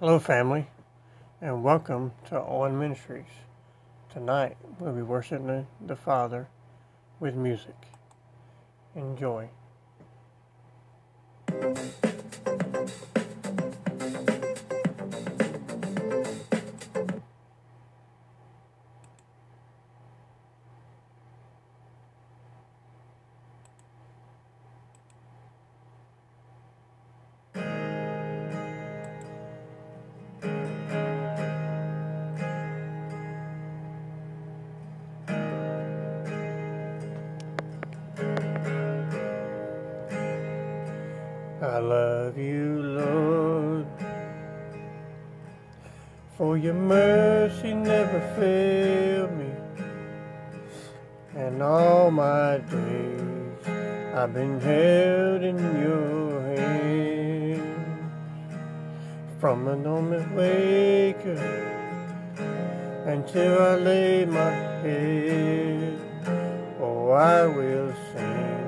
Hello, family, and welcome to Owen Ministries. Tonight we'll be worshiping the Father with music. Enjoy. I love you, Lord, for your mercy never failed me, and all my days I've been held in your hands. From the moment wake up until I lay my head, oh, I will sing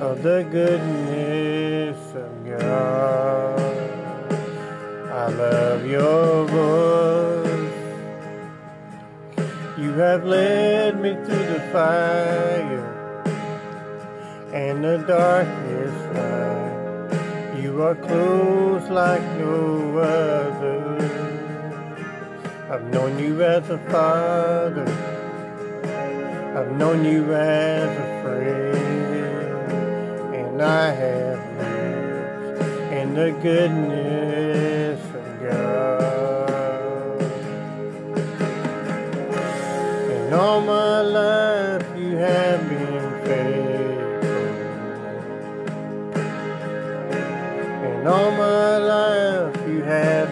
of the goodness of God. I love your voice. You have led me through the fire and the darkest night. You are close like no other. I've known you as a father. I've known you as a friend. And I have lived in the goodness of God. And all my life you have been faithful. And all my life you have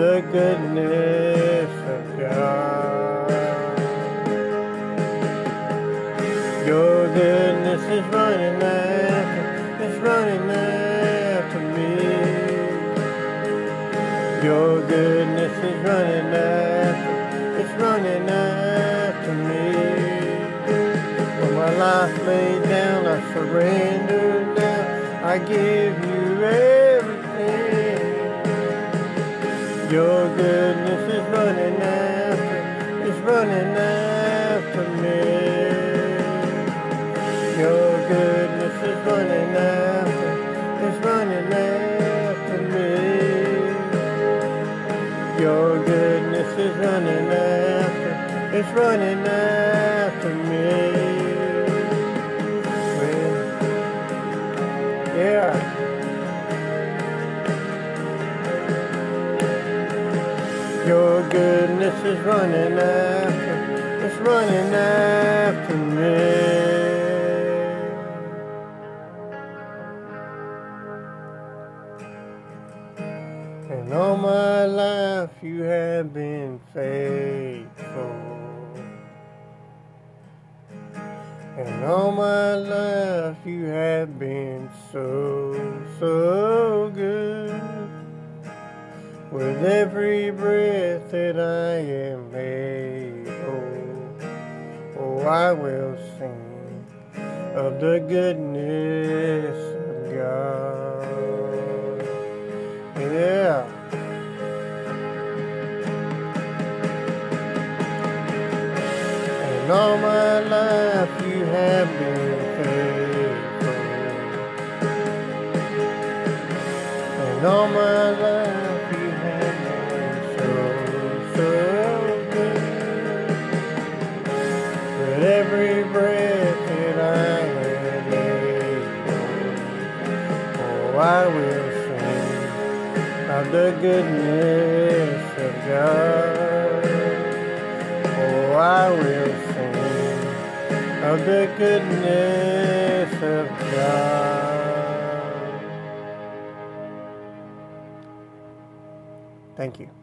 the goodness of God. Your goodness is running after, it's running after me. Your goodness is running after, it's running after me. When my life laid down, I surrender now. I give you everything. Your goodness is running after, it's running after me. Your goodness is running after, it's running after me. Your goodness is running after, it's running after me. Is running after, it's running after me. And all my life you have been faithful. And all my life you have been so, so good. With every breath that I am able, oh, I will sing of the goodness of God. Yeah. And all my of the goodness of God. Oh, I will sing of the goodness of God. Thank you.